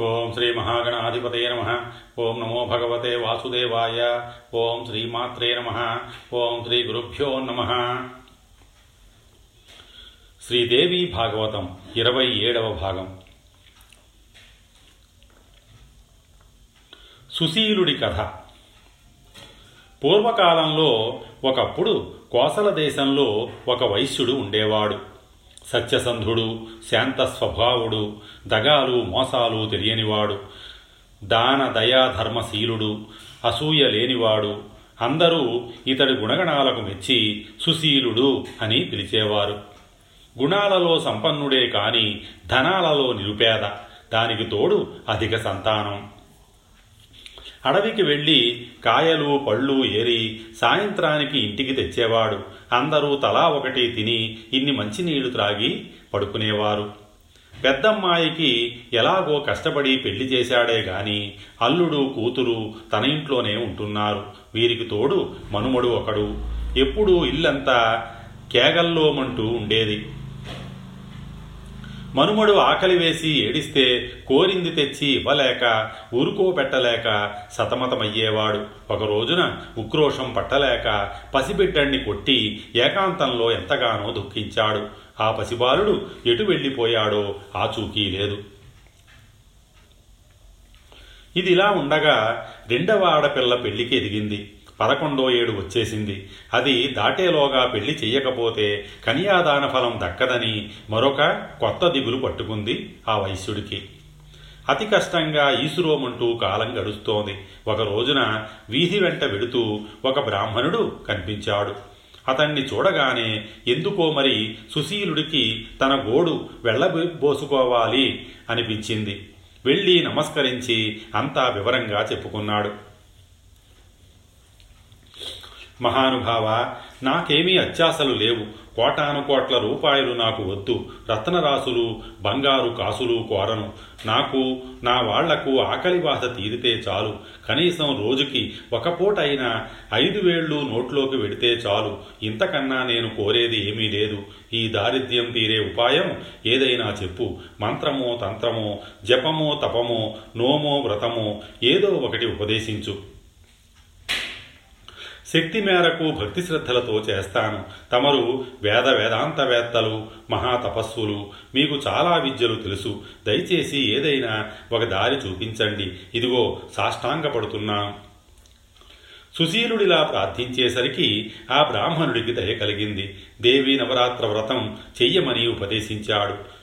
ఓం శ్రీ మహాగణాధిపతే నమ. ఓం నమో భగవతే వాసుదేవాయ. ఓం శ్రీమాత్రే నమ. ఓం శ్రీ గురుభ్యో నమ. శ్రీదేవి భాగవతం ఇరవై ఏడవ భాగం. సుశీలుడి కథ. పూర్వకాలంలో ఒకప్పుడు కోసల దేశంలో ఒక వైశ్యుడు ఉండేవాడు. సత్యసంధుడు శాంత స్వభావుడు దగాలు మోసాలు తెలియనివాడు దాన దయాధర్మశీలుడు అసూయ లేనివాడు అందరూ ఇతడి గుణగణాలకు మెచ్చి సుశీలుడు అని పిలిచేవారు. గుణాలలో సంపన్నుడే కాని ధనాలలో నిరుపేద దానికి తోడు అధిక సంతానం. అడవికి వెళ్ళి కాయలు పళ్ళు ఏరి సాయంత్రానికి ఇంటికి తెచ్చేవాడు. అందరూ తలా ఒకటి తిని ఇన్ని మంచినీళ్ళు త్రాగి పడుకునేవారు. పెద్దమ్మాయికి ఎలాగో కష్టపడి పెళ్ళి చేశాడే గాని అల్లుడు కూతురు తన ఇంట్లోనే ఉంటున్నారు. వీరికి తోడు మనుమడు ఒకడు. ఎప్పుడూ ఇల్లంతా కేగల్లోమంటూ ఉండేది. మనుమడు ఆకలి వేసి ఏడిస్తే కోరింది తెచ్చి ఇవ్వలేక ఊరుకోబెట్టలేక సతమతమయ్యేవాడు. ఒక రోజున ఉక్రోషం పట్టలేక పసిబిడ్డణ్ణి కొట్టి ఏకాంతంలో ఎంతగానో దుఃఖించాడు. ఆ పసిబాలుడు ఎటు వెళ్ళిపోయాడో ఆచూకీ లేదు. ఇదిలా ఉండగా రెండవ ఆడపిల్ల పెళ్ళికి ఎదిగింది. పదకొండో ఏడు వచ్చేసింది. అది దాటేలోగా పెళ్ళి చెయ్యకపోతే కన్యాదాన ఫలం దక్కదని మరొక కొత్త దిగులు పట్టుకుంది ఆ వైశ్యుడికి. అతి కష్టంగా ఈసురోమంటూ కాలం గడుస్తోంది. ఒక రోజున వీధి వెంట వెడుతూ ఒక బ్రాహ్మణుడు కనిపించాడు. అతన్ని చూడగానే ఎందుకో మరి సుశీలుడికి తన గోడు వెళ్ళబోసుకోవాలి అనిపించింది. వెళ్ళి నమస్కరించి అంతా వివరంగా చెప్పుకున్నాడు. మహానుభావ నాకేమీ అత్యాసలు లేవు. కోటాను కోట్ల రూపాయలు నాకు వద్దు. రత్నరాసులు బంగారు కాసులు కోరను. నాకు నా వాళ్ళకు ఆకలి బాధ తీరితే చాలు. కనీసం రోజుకి ఒక పూట అయినా ఐదు వేళ్ళు నోట్లోకి వెడితే చాలు. ఇంతకన్నా నేను కోరేది ఏమీ లేదు. ఈ దారిద్ర్యం తీరే ఉపాయం ఏదైనా చెప్పు. మంత్రమో తంత్రమో జపమో తపమో నోమో వ్రతమో ఏదో ఒకటి ఉపదేశించు. శక్తి మేరకు భక్తి శ్రద్ధలతో చేస్తాను. తమరు వేద వేదాంతవేత్తలు మహాతపస్సులు మీకు చాలా విద్యలు తెలుసు. దయచేసి ఏదైనా ఒక దారి చూపించండి. ఇదిగో సాష్టాంగపడుతున్నాం. సుశీలుడిలా ప్రార్థించేసరికి ఆ బ్రాహ్మణుడికి దయ కలిగింది. దేవీ నవరాత్ర వ్రతం చెయ్యమని ఉపదేశించాడు.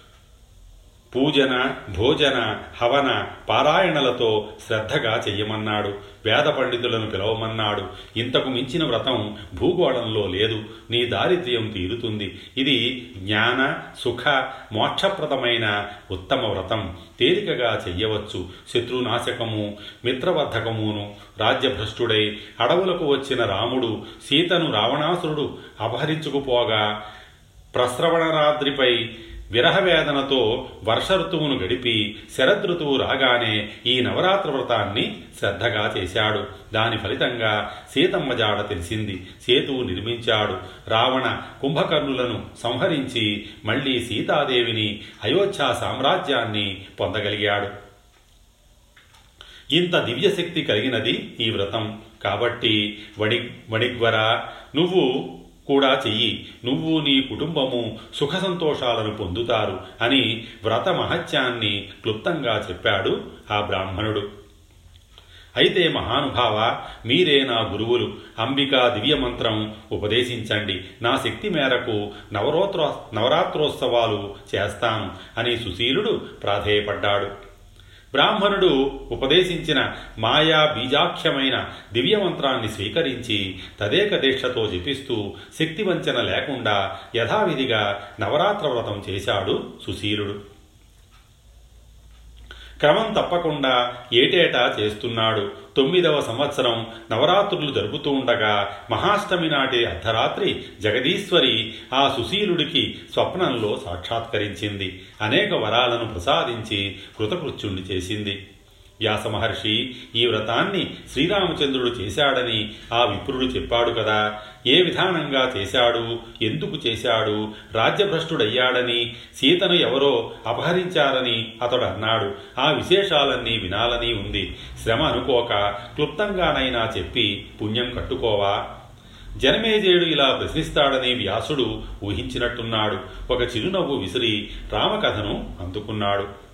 పూజన భోజన హవన పారాయణలతో శ్రద్ధగా చెయ్యమన్నాడు. వేద పండితులను పిలవమన్నాడు. ఇంతకు మించిన వ్రతం భూగోళంలో లేదు. నీ దారిద్ర్యం తీరుతుంది. ఇది జ్ఞాన సుఖ మోక్షప్రదమైన ఉత్తమ వ్రతం. తేలికగా చెయ్యవచ్చు. శత్రునాశకము మిత్రవర్ధకమును రాజ్యభ్రష్టుడై అడవులకు వచ్చిన రాముడు సీతను రావణాసురుడు అపహరించుకుపోగా ప్రస్రవణరాద్రిపై విరహవేదనతో వర్ష ఋతువును గడిపి శరదృతువు రాగానే ఈ నవరాత్ర వ్రతాన్ని శ్రద్ధగా చేశాడు. దాని ఫలితంగా సీతమ్మ జాడ తెలిసింది. సేతువు నిర్మించాడు. రావణ కుంభకర్ణులను సంహరించి మళ్ళీ సీతాదేవిని అయోధ్య సామ్రాజ్యాన్ని పొందగలిగాడు. ఇంత దివ్యశక్తి కలిగినది ఈ వ్రతం. కాబట్టి వణి వణిగ్వర నువ్వు కూడా చెయ్యి. నువ్వు నీ కుటుంబము సుఖ సంతోషాలను పొందుతారు అని వ్రత మహత్యాన్ని క్లుప్తంగా చెప్పాడు ఆ బ్రాహ్మణుడు. అయితే మహానుభావ మీరే నా గురువులు. అంబికా దివ్యమంత్రం ఉపదేశించండి. నా శక్తి మేరకు నవరోత్ర నవరాత్రోత్సవాలు చేస్తాను అని సుశీలుడు ప్రాధేయపడ్డాడు. బ్రాహ్మణుడు ఉపదేశించిన మాయా బీజాఖ్యమైన దివ్యమంత్రాన్ని స్వీకరించి తదేక దీక్షతో జపిస్తూ శక్తివంచన లేకుండా యథావిధిగా నవరాత్ర వ్రతం చేశాడు సుశీలుడు. క్రమం తప్పకుండా ఏటేటా చేస్తున్నాడు. తొమ్మిదవ సంవత్సరం నవరాత్రులు జరుపుతూ ఉండగా మహాష్టమి నాటి అర్ధరాత్రి జగదీశ్వరి ఆ సుశీలుడికి స్వప్నంలో సాక్షాత్కరించింది. అనేక వరాలను ప్రసాదించి కృతకృత్యుణ్ణి చేసింది. వ్యాస మహర్షి ఈ వ్రతాన్ని శ్రీరామచంద్రుడు చేశాడని ఆ విప్రుడు చెప్పాడు కదా. ఏ విధానంగా చేశాడు? ఎందుకు చేశాడు? రాజ్యభ్రష్టుడయ్యాడని సీతను ఎవరో అపహరించారని అతడు అన్నాడు. ఆ విశేషాలన్నీ వినాలని ఉంది. శ్రమ అనుకోక క్లుప్తంగానైనా చెప్పి పుణ్యం కట్టుకోవా? జనమేజయుడు ఇలా ప్రశ్నిస్తాడని వ్యాసుడు ఊహించినట్టున్నాడు. ఒక చిరునవ్వు విసిరి రామకథను అందుకున్నాడు.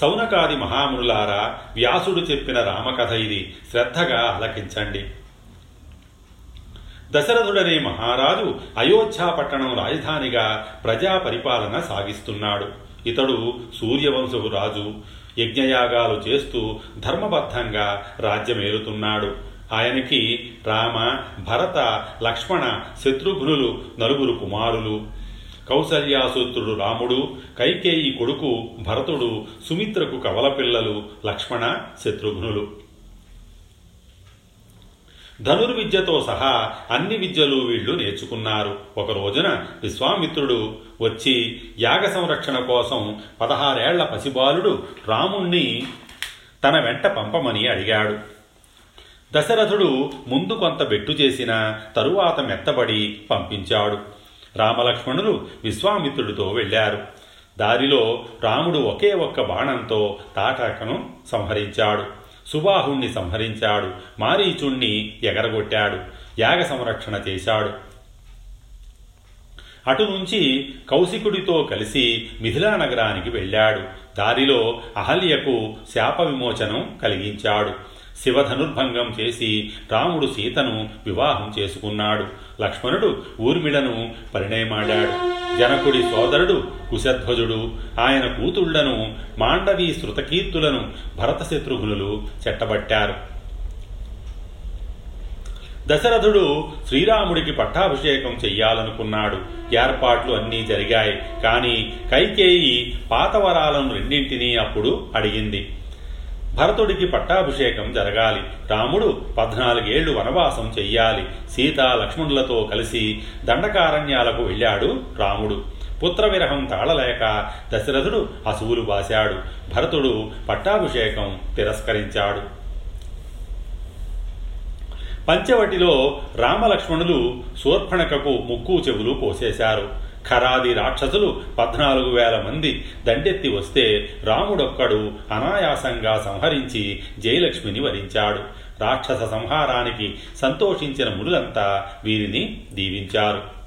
సౌనకాది మహామునులారా వ్యాసుడు చెప్పిన రామకథ ఇది. శ్రద్ధగా ఆలకించండి. దశరథుడనే మహారాజు అయోధ్యాపట్టణం రాజధానిగా ప్రజా పరిపాలన సాగిస్తున్నాడు. ఇతడు సూర్యవంశపు రాజు. యజ్ఞయాగాలు చేస్తూ ధర్మబద్ధంగా రాజ్యమేలుతున్నాడు ఆయనకి రామ భరత లక్ష్మణ శత్రుఘ్నులు నలుగురు కుమారులు. కౌసల్యాసూత్రుడు రాముడు కైకేయి కొడుకు భరతుడు సుమిత్రకు కవల పిల్లలు లక్ష్మణ శత్రుఘ్నులు. ధనుర్విద్యతో సహా అన్ని విద్యలు వీళ్ళు నేర్చుకున్నారు. ఒక రోజున విశ్వామిత్రుడు వచ్చి యాగ సంరక్షణ కోసం పదహారేళ్ళ పసిబాలుడు రాముణ్ణి తన వెంట పంపమని అడిగాడు. దశరథుడు ముందు కొంత బెట్టు చేసిన తరువాత మెత్తబడి పంపించాడు. రామలక్ష్మణులు విశ్వామిత్రుడితో వెళ్ళారు. దారిలో రాముడు ఒకే ఒక్క బాణంతో తాటాకను సంహరించాడు. సుబాహుణ్ణి సంహరించాడు. మారీచుణ్ణి ఎగరగొట్టాడు. యాగ సంరక్షణ చేశాడు. అటు నుంచి కౌశికుడితో కలిసి మిథిలా నగరానికి వెళ్ళాడు. దారిలో అహల్యకు శాప విమోచనం కలిగించాడు. శివధనుర్భంగం చేసి రాముడు సీతను వివాహం చేసుకున్నాడు. లక్ష్మణుడు ఊర్మిళను పరిణయమాడాడు. జనకుడి సోదరుడు కుశధ్వజుడు ఆయన కూతుళ్ళను మాండవీ శృతకీర్తులను భరతశత్రుఘ్నులు చెట్టబట్టారు. దశరథుడు శ్రీరాముడికి పట్టాభిషేకం చెయ్యాలనుకున్నాడు. ఏర్పాట్లు అన్నీ జరిగాయి. కానీ కైకేయి పాతవరాలను రెండింటినీ అప్పుడు అడిగింది. భరతుడికి పట్టాభిషేకం జరగాలి. రాముడు పద్నాలుగేళ్ళు వనవాసం చెయ్యాలి. సీత లక్ష్మణులతో కలిసి దండకారణ్యాలకు వెళ్ళాడు రాముడు. పుత్రవిరహం తాళలేక దశరథుడు అసువులు బాశాడు. భరతుడు పట్టాభిషేకం తిరస్కరించాడు. పంచవటిలో రామలక్ష్మణులు శూర్పణకకు ముక్కు చెవులు పోసేశారు. ఖరాది రాక్షసులు పద్నాలుగు వేల మంది దండెత్తి వస్తే రాముడొక్కడు అనాయాసంగా సంహరించి జయలక్ష్మిని వరించాడు రాక్షస సంహారానికి సంతోషించిన మునులంతా వీరిని దీవించారు.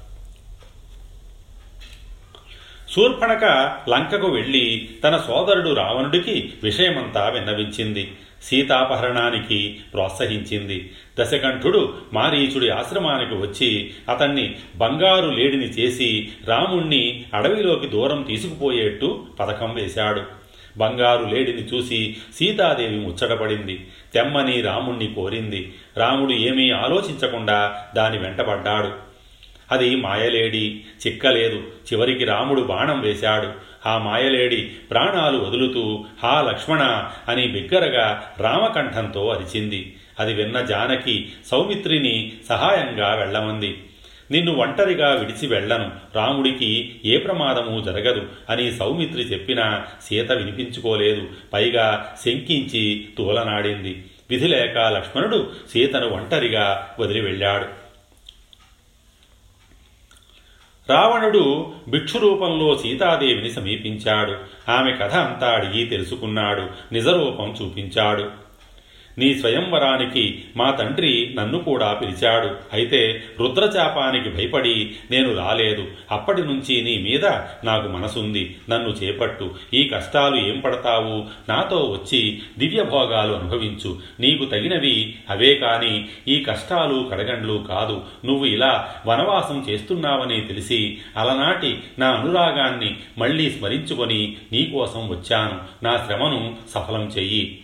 శూర్పణక లంకకు వెళ్ళి తన సోదరుడు రావణుడికి విషయమంతా విన్నవించింది. సీతాపహరణానికి ప్రోత్సహించింది. దశకంఠుడు మారీచుడి ఆశ్రమానికి వచ్చి అతన్ని బంగారు లేడిని చేసి రాముణ్ణి అడవిలోకి దూరం తీసుకుపోయేట్టు పథకం వేశాడు. బంగారు లేడిని చూసి సీతాదేవి ముచ్చటపడింది. తెమ్మని రాముణ్ణి కోరింది. రాముడు ఏమీ ఆలోచించకుండా దాని వెంటబడ్డాడు అది మాయలేడి చిక్కలేదు. చివరికి రాముడు బాణం వేశాడు. ఆ మాయలేడి ప్రాణాలు వదులుతూ హా లక్ష్మణ అని బిగ్గరగా రామకంఠంతో అరిచింది. అది విన్న జానకి సౌమిత్రిని సహాయంగా వెళ్ళమంది. నిన్ను ఒంటరిగా విడిచి వెళ్ళను. రాముడికి ఏ ప్రమాదము జరగదు అని సౌమిత్రి చెప్పినా సీత వినిపించుకోలేదు. పైగా శంకించి తూలనాడింది. విధి లేక లక్ష్మణుడు సీతను ఒంటరిగా వదిలి వెళ్ళాడు. రావణుడు భిక్షు రూపంలో సీతాదేవిని సమీపించాడు. ఆమె కథ అంతా అడిగి తెలుసుకున్నాడు. నిజరూపం చూపించాడు. నీ స్వయంవరానికి మా తండ్రి నన్ను కూడా పిలిచాడు. అయితే రుద్రచాపానికి భయపడి నేను రాలేదు. అప్పటి నుంచి నీ మీద నాకు మనసుంది. నన్ను చేపట్టు. ఈ కష్టాలు ఏం పడతావు? నాతో వచ్చి దివ్యభోగాలు అనుభవించు. నీకు తగినవి అవే కాని ఈ కష్టాలు కడగండ్లు కాదు. నువ్వు ఇలా వనవాసం చేస్తున్నావని తెలిసి అలనాటి నా అనురాగాన్ని మళ్ళీ స్మరించుకొని నీకోసం వచ్చాను. నా శ్రమను సఫలం చెయ్యి.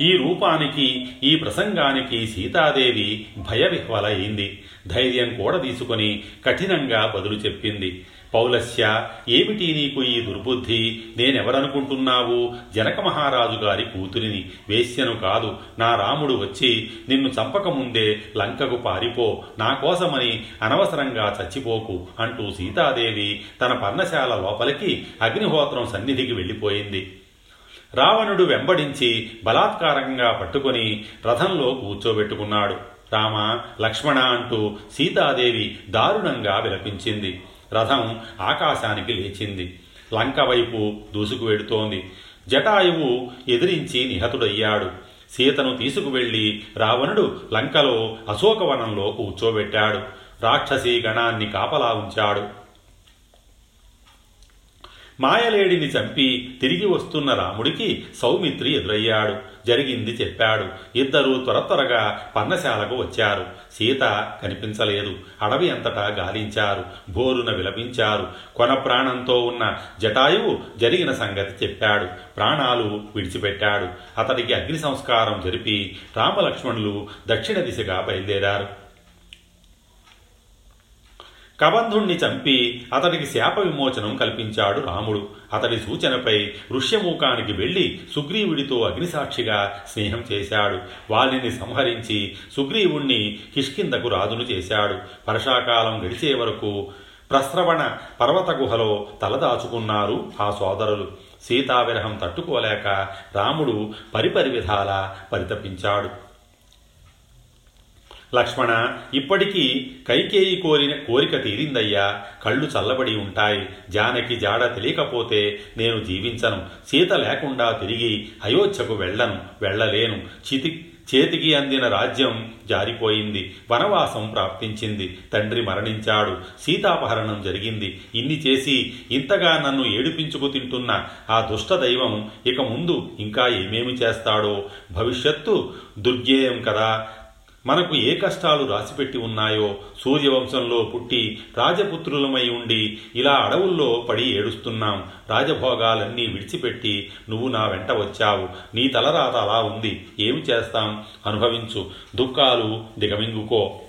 ఈ రూపానికి ఈ ప్రసంగానికి సీతాదేవి భయవిహ్వలయింది ధైర్యం కూడా తీసుకొని కఠినంగా బదులు చెప్పింది. పౌలస్య ఏమిటి నీకు ఈ దుర్బుద్ధి? నేనెవరనుకుంటున్నావు? జనక మహారాజు గారి కూతురిని. వేశ్యను కాదు నా రాముడు వచ్చి నిన్ను చంపకముందే లంకకు పారిపో. నా కోసమని అనవసరంగా చచ్చిపోకు అంటూ సీతాదేవి తన పర్ణశాల లోపలికి అగ్నిహోత్రం సన్నిధికి వెళ్ళిపోయింది. రావణుడు వెంబడించి బలాత్కారంగా పట్టుకొని రథంలో కూర్చోబెట్టుకున్నాడు. రామ లక్ష్మణ అంటూ సీతాదేవి దారుణంగా విలపించింది. రథం ఆకాశానికి లేచింది. లంక వైపు దూసుకు వెడుతోంది. జటాయువు ఎదిరించి నిహతుడయ్యాడు. సీతను తీసుకువెళ్ళి రావణుడు లంకలో అశోకవనంలో కూర్చోబెట్టాడు. రాక్షసీ గణాన్ని కాపలా ఉంచాడు. మాయలేడిని చంపి తిరిగి వస్తున్న రాముడికి సౌమిత్రి ఎదురయ్యాడు. జరిగింది చెప్పాడు. ఇద్దరూ త్వర త్వరగా పన్నశాలకు వచ్చారు. సీత కనిపించలేదు. అడవి అంతటా గాలించారు. బోరున విలపించారు. కొన ప్రాణంతో ఉన్న జటాయువు జరిగిన సంగతి చెప్పాడు. ప్రాణాలు విడిచిపెట్టాడు. అతడికి అగ్ని సంస్కారం జరిపి రామలక్ష్మణులు దక్షిణ దిశగా బయలుదేరారు. కబంధుణ్ణి చంపి అతడికి శాప విమోచనం కల్పించాడు రాముడు. అతడి సూచనపై ఋష్యమూకానికి వెళ్ళి సుగ్రీవుడితో అగ్నిసాక్షిగా స్నేహం చేశాడు. వాలిని సంహరించి సుగ్రీవుణ్ణి కిష్కిందకు రాజును చేశాడు. వర్షాకాలం గడిచే వరకు ప్రస్రవణ పర్వత గుహలో తలదాచుకున్నారు ఆ సోదరులు. సీతావిరహం తట్టుకోలేక రాముడు పరిపరి విధాలా పరితపించాడు. లక్ష్మణ ఇప్పటికీ కైకేయి కోరిన కోరిక తీరిందయ్యా. కళ్ళు చల్లబడి ఉంటాయి. జానకి జాడ తెలియకపోతే నేను జీవించను. సీత లేకుండా తిరిగి అయోధ్యకు వెళ్ళను వెళ్ళలేను. చితి చేతికి అందిన రాజ్యం జారిపోయింది. వనవాసం ప్రాప్తించింది. తండ్రి మరణించాడు. సీతాపహరణం జరిగింది. ఇన్ని చేసి ఇంతగా నన్ను ఏడిపించుకు తింటున్న ఆ దుష్ట దైవం ఇక ముందు ఇంకా ఏమేమి చేస్తాడో? భవిష్యత్తు దుర్గేయం కదా. మనకు ఏ కష్టాలు రాసిపెట్టి ఉన్నాయో సూర్యవంశంలో పుట్టి రాజపుత్రులమై ఉండి ఇలా అడవుల్లో పడి ఏడుస్తున్నాం. రాజభోగాలన్నీ విడిచిపెట్టి నువ్వు నా వెంట వచ్చావు. నీ తలరాత అలా ఉంది. ఏమి చేస్తాం? అనుభవించు. దుఃఖాలు దిగమింగుకో.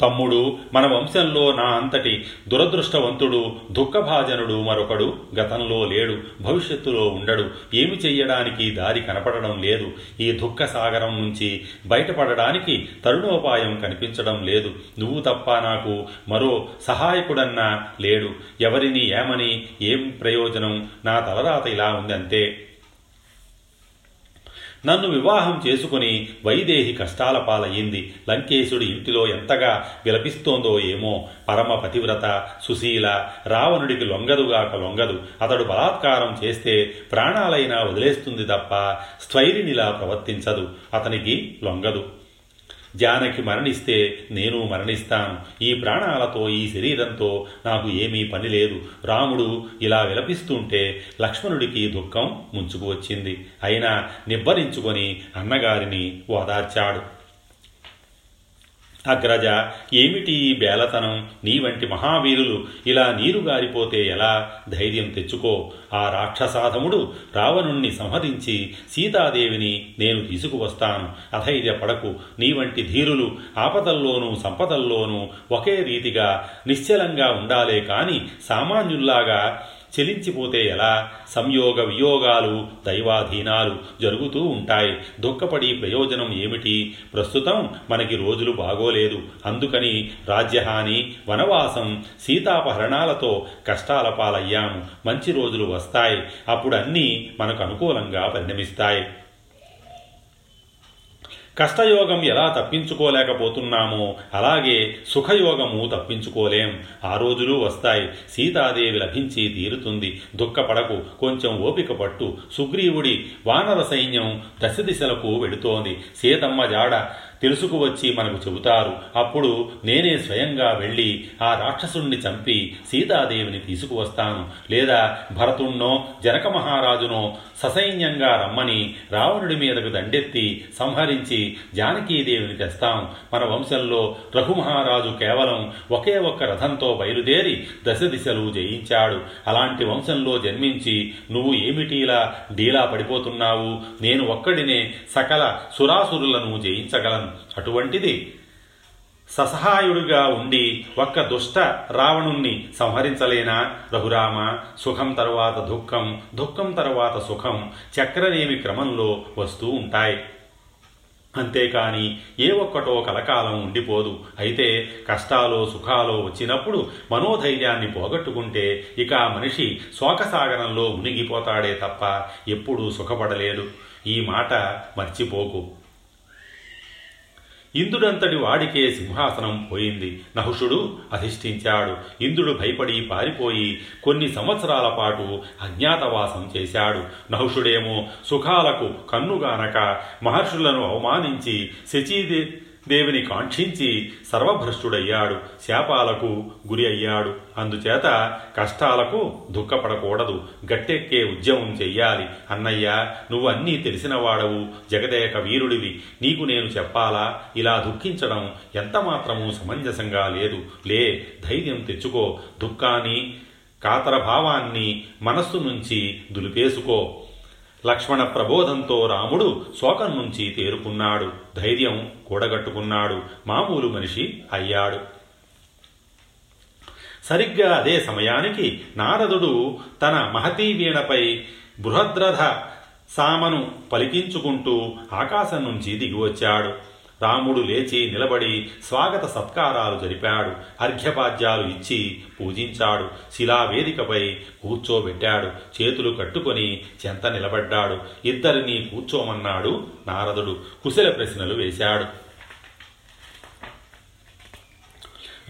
తమ్ముడు మన వంశంలో నా అంతటి దురదృష్టవంతుడు దుఃఖభాజనుడు మరొకడు గతంలో లేడు భవిష్యత్తులో ఉండడు. ఏమి చెయ్యడానికి దారి కనపడడం లేదు. ఈ దుఃఖ సాగరం నుంచి బయటపడడానికి తరుణోపాయం కనిపించడం లేదు. నువ్వు తప్ప నాకు మరో సహాయకుడన్నా లేడు. ఎవరిని ఏమని ఏం ప్రయోజనం? నా తలరాత ఇలా ఉందంతే. నన్ను వివాహం చేసుకుని వైదేహి కష్టాల పాలయ్యింది. లంకేశుడి ఇంటిలో ఎంతగా విలపిస్తోందో ఏమో. పరమ పతివ్రత సుశీల రావణుడికి లొంగదుగాక లొంగదు. అతడు బలాత్కారం చేస్తే ప్రాణాలైనా వదిలేస్తుంది తప్ప స్థైర్యనిలా ప్రవర్తించదు. అతనికి లొంగదు. జానకి మరణిస్తే నేను మరణిస్తాను ఈ ప్రాణాలతో ఈ శరీరంతో నాకు ఏమీ పని లేదు. రాముడు ఇలా విలపిస్తుంటే లక్ష్మణుడికి దుఃఖం ముంచుకు వచ్చింది. అయినా నిబ్బరించుకొని అన్నగారిని ఓదార్చాడు. అగ్రజ ఏమిటి ఈ బేలతనం? నీ వంటి మహావీరులు ఇలా నీరు గారిపోతే ఎలా? ధైర్యం తెచ్చుకో. ఆ రాక్షసాధముడు రావణుణ్ణి సంహరించి సీతాదేవిని నేను తీసుకువస్తాను. అధైర్యపడకు. నీ వంటి ధీరులు ఆపదల్లోనూ సంపదల్లోనూ ఒకే రీతిగా నిశ్చలంగా ఉండాలే కాని సామాన్యుల్లాగా చెలించిపోతే ఎలా? సంయోగ వియోగాలు దైవాధీనాలు జరుగుతూ ఉంటాయి. దుఃఖపడి ప్రయోజనం ఏమిటి? ప్రస్తుతం మనకి రోజులు బాగోలేదు. అందుకని రాజ్యహాని వనవాసం సీతాపహరణాలతో కష్టాల పాలయ్యాము. మంచి రోజులు వస్తాయి. అప్పుడు అన్నీ మనకు అనుకూలంగా పరిణమిస్తాయి. కష్టయోగం ఎలా తప్పించుకోలేకపోతున్నామో అలాగే సుఖయోగము తప్పించుకోలేం. ఆ రోజులు వస్తాయి. సీతాదేవి లభించి తీరుతుంది. దుఃఖపడకు. కొంచెం ఓపిక పట్టు. సుగ్రీవుడి వానర సైన్యం దశ దిశలకు వెళుతోంది. సీతమ్మ జాడ తెలుసుకువచ్చి మనకు చెబుతారు. అప్పుడు నేనే స్వయంగా వెళ్ళి ఆ రాక్షసుణ్ణి చంపి సీతాదేవిని తీసుకువస్తాను. లేదా భరతుణ్ణో జనక మహారాజునో ససైన్యంగా రమ్మని రావణుడి మీదకు దండెత్తి సంహరించి జానకీదేవిని తెస్తాం. మన వంశంలో రఘుమహారాజు కేవలం ఒకే ఒక్క రథంతో బయలుదేరి దశ దిశలు జయించాడు. అలాంటి వంశంలో జన్మించి నువ్వు ఏమిటిలా డీలా పడిపోతున్నావు? నేను ఒక్కడినే సకల సురాసురులను జయించగలను. అటువంటిది ససహాయుడిగా ఉండి ఒక్క దుష్ట రావణుణ్ణి సంహరించలేనా? రఘురామ సుఖం తరువాత దుఃఖం దుఃఖం తరువాత సుఖం చక్రనేమి క్రమంలో వస్తూ ఉంటాయి. అంతేకాని ఏ ఒక్కటో కలకాలం ఉండిపోదు. అయితే కష్టాలో సుఖాలో వచ్చినప్పుడు మనోధైర్యాన్ని పోగొట్టుకుంటే ఇక ఆ మనిషి శోకసాగరంలో మునిగిపోతాడే తప్ప ఎప్పుడూ సుఖపడలేదు ఈ మాట మర్చిపోకు. ఇంద్రుడంతటి వాడికే సింహాసనం పోయింది. నహుషుడు అధిష్ఠించాడు. ఇంద్రుడు భయపడి పారిపోయి కొన్ని సంవత్సరాల పాటు అజ్ఞాతవాసం చేశాడు. నహుషుడేమో సుఖాలకు కన్నుగానక మహర్షులను అవమానించి శచీదే దేవిని కాంక్షించి సర్వభ్రష్టుడయ్యాడు శాపాలకు గురి అయ్యాడు. అందుచేత కష్టాలకు దుఃఖపడకూడదు. గట్టెక్కే ఉద్యమం చెయ్యాలి. అన్నయ్య నువ్వు అన్నీ తెలిసినవాడవు. జగదేక వీరుడివి. నీకు నేను చెప్పాలా? ఇలా దుఃఖించడం ఎంతమాత్రమూ సమంజసంగా లేదు. లే ధైర్యం తెచ్చుకో. దుఃఖాన్ని కాతరభావాన్ని మనస్సు నుంచి దులిపేసుకో. లక్ష్మణ ప్రబోధంతో రాముడు శోకం నుంచి తేరుకున్నాడు. ధైర్యం కూడగట్టుకున్నాడు. మామూలు మనిషి అయ్యాడు. సరిగ్గా అదే సమయానికి నారదుడు తన మహతీ వీణపై బృహద్రథ సామను పలికించుకుంటూ ఆకాశం నుంచి దిగివచ్చాడు. రాముడు లేచి నిలబడి స్వాగత సత్కారాలు జరిపాడు. అర్ఘ్యపాద్యాలు ఇచ్చి పూజించాడు. శిలావేదికపై కూర్చోబెట్టాడు. చేతులు కట్టుకొని చెంత నిలబడ్డాడు. ఇద్దరినీ కూర్చోమన్నాడు నారదుడు. కుశల ప్రశ్నలు వేశాడు.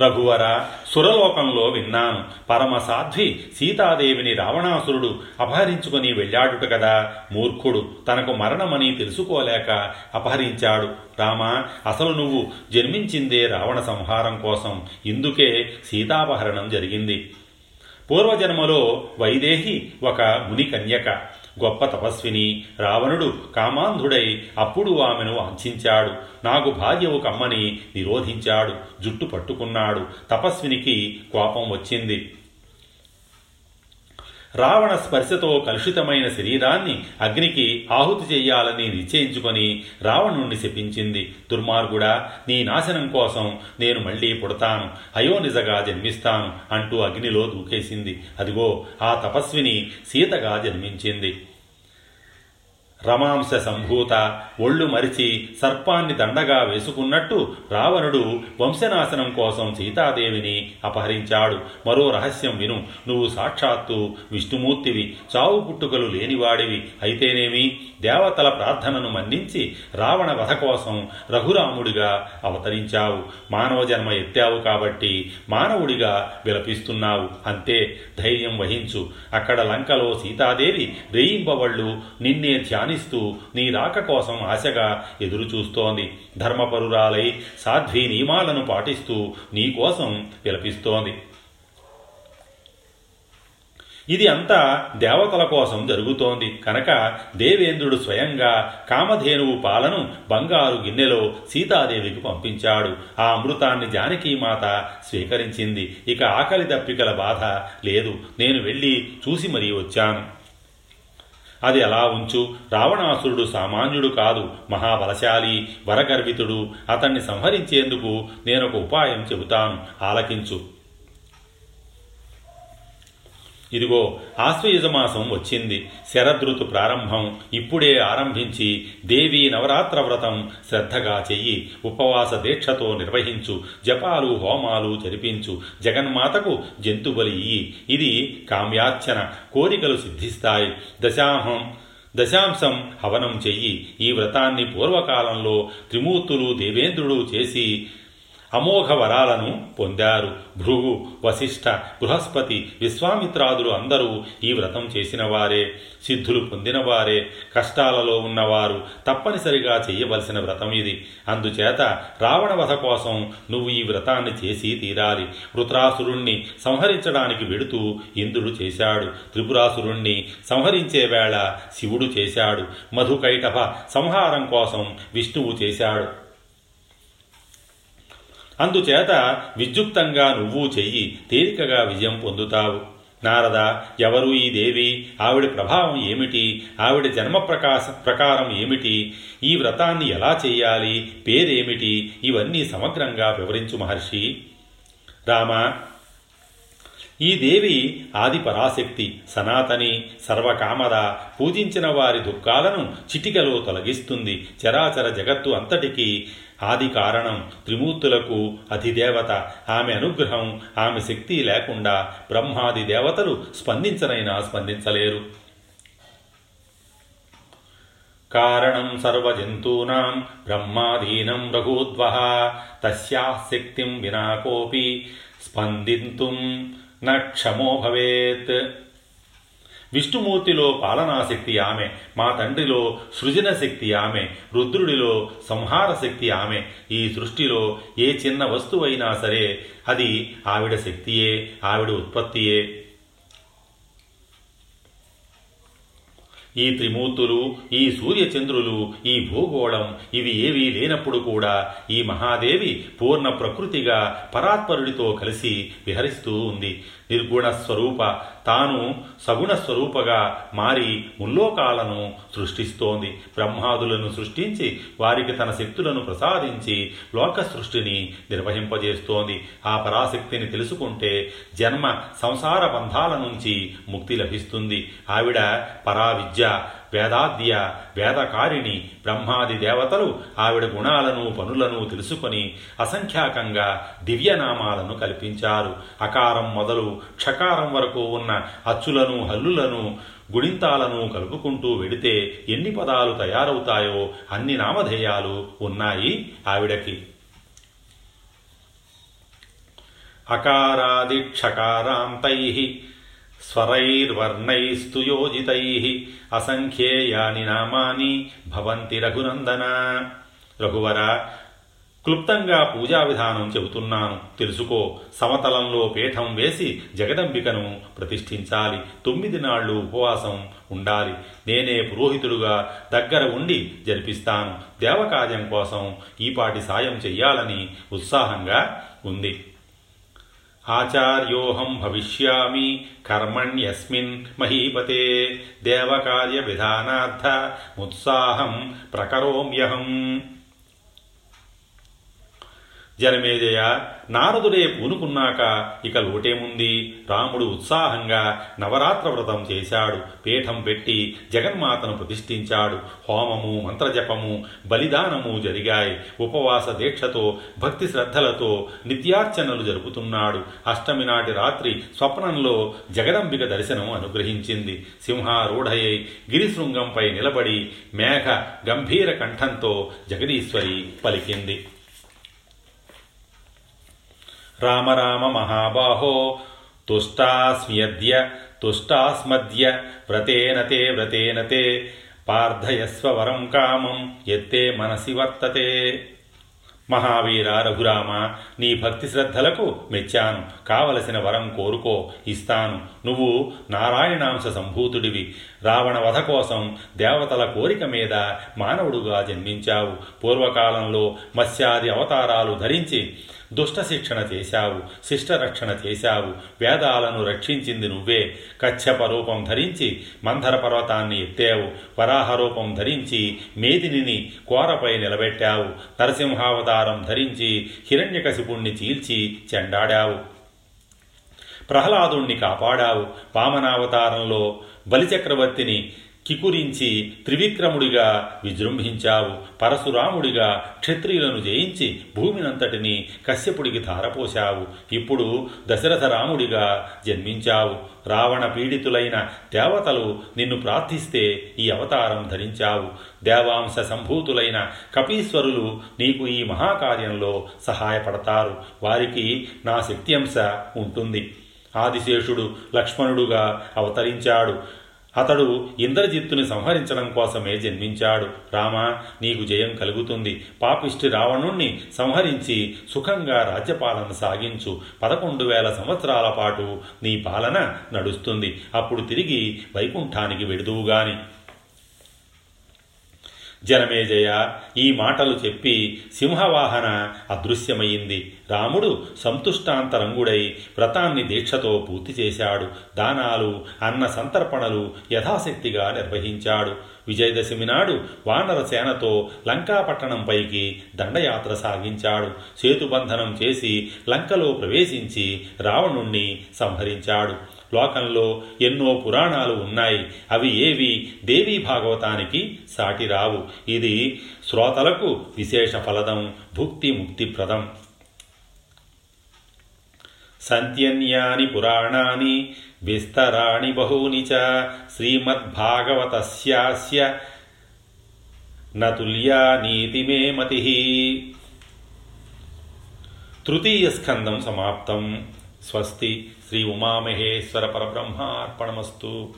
రఘువర సురలోకంలో విన్నాను. పరమ సాధ్వి సీతాదేవిని రావణాసురుడు అపహరించుకుని వెళ్ళాడుట కదా. మూర్ఖుడు తనకు మరణమని తెలుసుకోలేక అపహరించాడు. రామా అసలు నువ్వు జన్మించిందే రావణ సంహారం కోసం. ఇందుకే సీతాపహరణం జరిగింది. పూర్వజన్మలో వైదేహి ఒక ముని కన్యక గొప్ప తపస్విని. రావణుడు కామాంధుడై అప్పుడు ఆమెను వాంఛించాడు నాకు భార్యవు కమ్మని నిరోధించాడు. జుట్టు పట్టుకున్నాడు. తపస్వినికి కోపం వచ్చింది. రావణ స్పర్శతో కలుషితమైన శరీరాన్ని అగ్నికి ఆహుతి చెయ్యాలని నిశ్చయించుకొని రావణుణ్ణి శపించింది. దుర్మార్గుడా నీ నాశనం కోసం నేను మళ్ళీ పుడతాను. అయోనిజగా జన్మిస్తాను అంటూ అగ్నిలో దూకేసింది. అదిగో ఆ తపస్విని సీతగా జన్మించింది. రమాంస సంభూత ఒళ్ళు మరిచి సర్పాన్ని దండగా వేసుకున్నట్టు రావణుడు వంశనాశనం కోసం సీతాదేవిని అపహరించాడు. మరో రహస్యం విను. నువ్వు సాక్షాత్తు విష్ణుమూర్తివి. చావు పుట్టుకలు లేనివాడివి. అయితేనేమి? దేవతల ప్రార్థనను మన్నించి రావణ వధ కోసం రఘురాముడిగా అవతరించావు. మానవ జన్మ ఎత్తావు కాబట్టి మానవుడిగా విలపిస్తున్నావు. అంతే ధైర్యం వహించు. అక్కడ లంకలో సీతాదేవి రేయింబవళ్ళు నిన్నే ధ్యానిస్తూ నీ రాక కోసం ఆశగా ఎదురుచూస్తోంది ధర్మపరురాలై సాధ్వి నియమాలను పాటిస్తూ నీ కోసం విలపిస్తోంది. ఇది అంతా దేవతల కోసం జరుగుతోంది. కనుక దేవేంద్రుడు స్వయంగా కామధేనువు పాలను బంగారు గిన్నెలో సీతాదేవికి పంపించాడు. ఆ అమృతాన్ని జానకీమాత స్వీకరించింది. ఇక ఆకలి దప్పికల బాధ లేదు. నేను వెళ్ళి చూసి మరీ వచ్చాను. అది అలా ఉంచు. రావణాసురుడు సామాన్యుడు కాదు మహాబలశాలి వరగర్వితుడు. అతన్ని సంహరించేందుకు నేనొక ఉపాయం చెబుతాను. ఆలకించు. ఇదిగో ఆశ్వయుజమాసం వచ్చింది. శరదృతు ప్రారంభం. ఇప్పుడే ఆరంభించి దేవీ నవరాత్ర వ్రతం శ్రద్ధగా చెయ్యి. ఉపవాస దీక్షతో నిర్వహించు. జపాలు హోమాలు జరిపించు. జగన్మాతకు జంతుబలి ఇయ్యి. ఇది కామ్యార్చన. కోరికలు సిద్ధిస్తాయి. దశాహం దశాంశం హవనం చెయ్యి. ఈ వ్రతాన్ని పూర్వకాలంలో త్రిమూర్తులు దేవేంద్రుడు చేసి అమోఘ వరాలను పొందారు. భృగు వశిష్ఠ బృహస్పతి విశ్వామిత్రాదులు అందరూ ఈ వ్రతం చేసిన వారే సిద్ధులు పొందినవారే. కష్టాలలో ఉన్నవారు తప్పనిసరిగా చేయవలసిన వ్రతం ఇది. అందుచేత రావణ వధ కోసం నువ్వు ఈ వ్రతాన్ని చేసి తీరాలి. వృత్రాసురుణ్ణి సంహరించడానికి వెడుతూ ఇంద్రుడు చేశాడు. త్రిపురాసురుణ్ణి సంహరించే వేళ శివుడు చేశాడు. మధుకైటభ సంహారం కోసం విష్ణువు చేశాడు. అందుచేత విద్యుక్తంగా నువ్వు చెయ్యి తేలికగా విజయం పొందుతావు. నారద ఎవరు ఈ దేవి? ఆవిడ ప్రభావం ఏమిటి? ఆవిడ జన్మ ప్రకాశ ప్రకారం ఏమిటి? ఈ వ్రతాన్ని ఎలా చేయాలి? పేరేమిటి? ఇవన్నీ సమగ్రంగా వివరించు మహర్షి. రామ ఈ దేవి ఆది పరాశక్తి సనాతని సర్వకామద పూజించిన వారి దుఃఖాలను చిటికలో తొలగిస్తుంది. చరాచర జగత్తు అంతటికీ ఆది కారణం. త్రిమూర్తులకు అధిదేవత. ఆమె అనుగ్రహం ఆమె శక్తి లేకుండా బ్రహ్మాది దేవతలు స్పందించనైనా స్పందించలేరు. కారణం సర్వజంతూనాం బ్రహ్మాధీనం రఘూద్వ తస్యా శక్తిం వినా కోపి స్పందింతుం నక్షమో భవేత్. విష్ణుమూర్తిలో పాలనాశక్తి ఆమె మా తండ్రిలో సృజన శక్తి ఆమె రుద్రుడిలో సంహార శక్తి ఆమె. ఈ సృష్టిలో ఏ చిన్న వస్తువైనా సరే అది ఆవిడ శక్తియే ఆవిడ ఉత్పత్తియే. ఈ త్రిమూర్తులు ఈ సూర్యచంద్రులు ఈ భూగోళం ఇవి ఏవీ లేనప్పుడు కూడా ఈ మహాదేవి పూర్ణ ప్రకృతిగా పరాత్పరుడితో కలిసి విహరిస్తూ ఉంది. నిర్గుణ స్వరూప. తాను సగుణ స్వరూపగా మారి ముల్లోకాలను సృష్టిస్తోంది. బ్రహ్మాదులను సృష్టించి వారికి తన శక్తులను ప్రసాదించి లోక సృష్టిని నిర్వహింపజేస్తోంది. ఆ పరాశక్తిని తెలుసుకుంటే జన్మ సంసార బంధాల నుంచి ముక్తి లభిస్తుంది. ఆవిడ పరావిద్య వేదాద్య వేదకారిణి బ్రహ్మాది దేవతలు ఆవిడ గుణాలను పనులను తెలుసుకొని అసంఖ్యాకంగా దివ్యనామాలను కల్పించారు. అకారం మొదలు క్షకారం వరకు ఉన్న అచ్చులను హల్లులను గుణింతాలను కలుపుకుంటూ వెడితే ఎన్ని పదాలు తయారవుతాయో అన్ని నామధేయాలు ఉన్నాయి ఆవిడకి. అకారాదిక్షకారాంతై స్వరైర్వర్ణైస్తు యోజితై అసంఖ్యేయాని నామాని భవంతి రఘునందన. రఘువర క్లుప్తంగా పూజా విధానం చెబుతున్నాను. తెలుసుకో సమతలంలో పీఠం వేసి జగదంబికను ప్రతిష్ఠించాలి. తొమ్మిది నాళ్ళు ఉపవాసం ఉండాలి. నేనే పురోహితుడుగా దగ్గర ఉండి జరిపిస్తాను. దేవకార్యం కోసం ఈపాటి సాయం చెయ్యాలని ఉత్సాహంగా ఉంది. आचार्योहम भविष्यामि कर्मण्यस्मिन् महीपते देवकार्यविधानार्थ मुत्साहं प्रकरोम्यहम् జనమేజయ నారదుడే పూనుకున్నాక ఇక లోటేముంది? రాముడు ఉత్సాహంగా నవరాత్ర వ్రతం చేశాడు. పీఠం పెట్టి జగన్మాతను ప్రతిష్ఠించాడు. హోమము మంత్రజపము బలిదానము జరిగాయి. ఉపవాస దీక్షతో భక్తి శ్రద్ధలతో నిత్యార్చనలు జరుపుతున్నాడు. అష్టమి నాటి రాత్రి స్వప్నంలో జగదంబిక దర్శనం అనుగ్రహించింది. సింహారూఢయై గిరిశృంగంపై నిలబడి మేఘ గంభీర కంఠంతో జగదీశ్వరి పలికింది. రామ రామ మహాబాహో తుష్టాస్మ్యద్య తుష్టాస్మద్య వ్రతేన తే వ్రతేన తే పార్థయస్వ వరం కామం ఎత్తే మనసి వర్తతే మహావీర రఘురామ నీ భక్తి శ్రద్ధలకు మెచ్చాను. కావలసిన వరం కోరుకో ఇస్తాను. నువ్వు నారాయణాంశ సంభూతుడివి. రావణ వధ కోసం దేవతల కోరిక మీద మానవుడుగా జన్మించావు. పూర్వకాలంలో మత్స్యాది అవతారాలు ధరించి దుష్ట శిక్షణ చేశావు శిష్టరక్షణ చేశావు వేదాలను రక్షించింది నువ్వే. కచ్చప రూపం ధరించి మంధర పర్వతాన్ని ఎత్తావు వరాహ రూపం ధరించి మేదినిని కోరపై నిలబెట్టావు నరసింహావతారం ధరించి హిరణ్యకశిపుణ్ణి చీల్చి చెండాడావు. ప్రహ్లాదుణ్ణి కాపాడావు వామనావతారంలో బలిచక్రవర్తిని కికురించి త్రివిక్రముడిగా విజృంభించావు పరశురాముడిగా క్షత్రియులను జయించి భూమినంతటిని కశ్యపుడికి ధారపోశావు. ఇప్పుడు దశరథ రాముడిగా జన్మించావు. రావణ పీడితులైన దేవతలు నిన్ను ప్రార్థిస్తే ఈ అవతారం ధరించావు. దేవాంశ సంభూతులైన కపీశ్వరులు నీకు ఈ మహాకార్యంలో సహాయపడతారు. వారికి నా శక్త్యంశ ఉంటుంది. ఆదిశేషుడు లక్ష్మణుడుగా అవతరించాడు. అతడు ఇంద్రజిత్తుని సంహరించడం కోసమే జన్మించాడు. రామ నీకు జయం కలుగుతుంది. పాపిష్టి రావణుణ్ణి సంహరించి సుఖంగా రాజ్యపాలన సాగించు. పదకొండు వేల సంవత్సరాల పాటు నీ పాలన నడుస్తుంది. అప్పుడు తిరిగి వైకుంఠానికి వెడుదువుగాని జనమేజయ ఈ మాటలు చెప్పి సింహవాహన అదృశ్యమయ్యింది. రాముడు సంతుష్టాంతరంగుడై వ్రతాన్ని దీక్షతో పూర్తి చేశాడు. దానాలు అన్న సంతర్పణలు యథాశక్తిగా నిర్వహించాడు. విజయదశమి నాడు వానర సేనతో లంకాపట్టణంపైకి దండయాత్ర సాగించాడు. సేతుబంధనం చేసి లంకలో ప్రవేశించి రావణుణ్ణి సంహరించాడు. శ్లోకంలో ఎన్నో పురాణాలు ఉన్నాయి. అవి ఏవి? దేవీ భాగవతానికి సాటి రావు. ఇది శ్రోతలకు విశేష ఫలదం భుక్తి ముక్తిప్రదం సంత్యన్యాని పురాణాని విస్తరాణి బహూని చ శ్రీమద్భాగవతస్యాస్య నతుల్యా నీతి మే మతి. తృతీయ స్కందం సమాప్తం. స్వస్తి. శ్రీ ఉమామహేశ్వర పరబ్రహ్మార్పణమస్తు.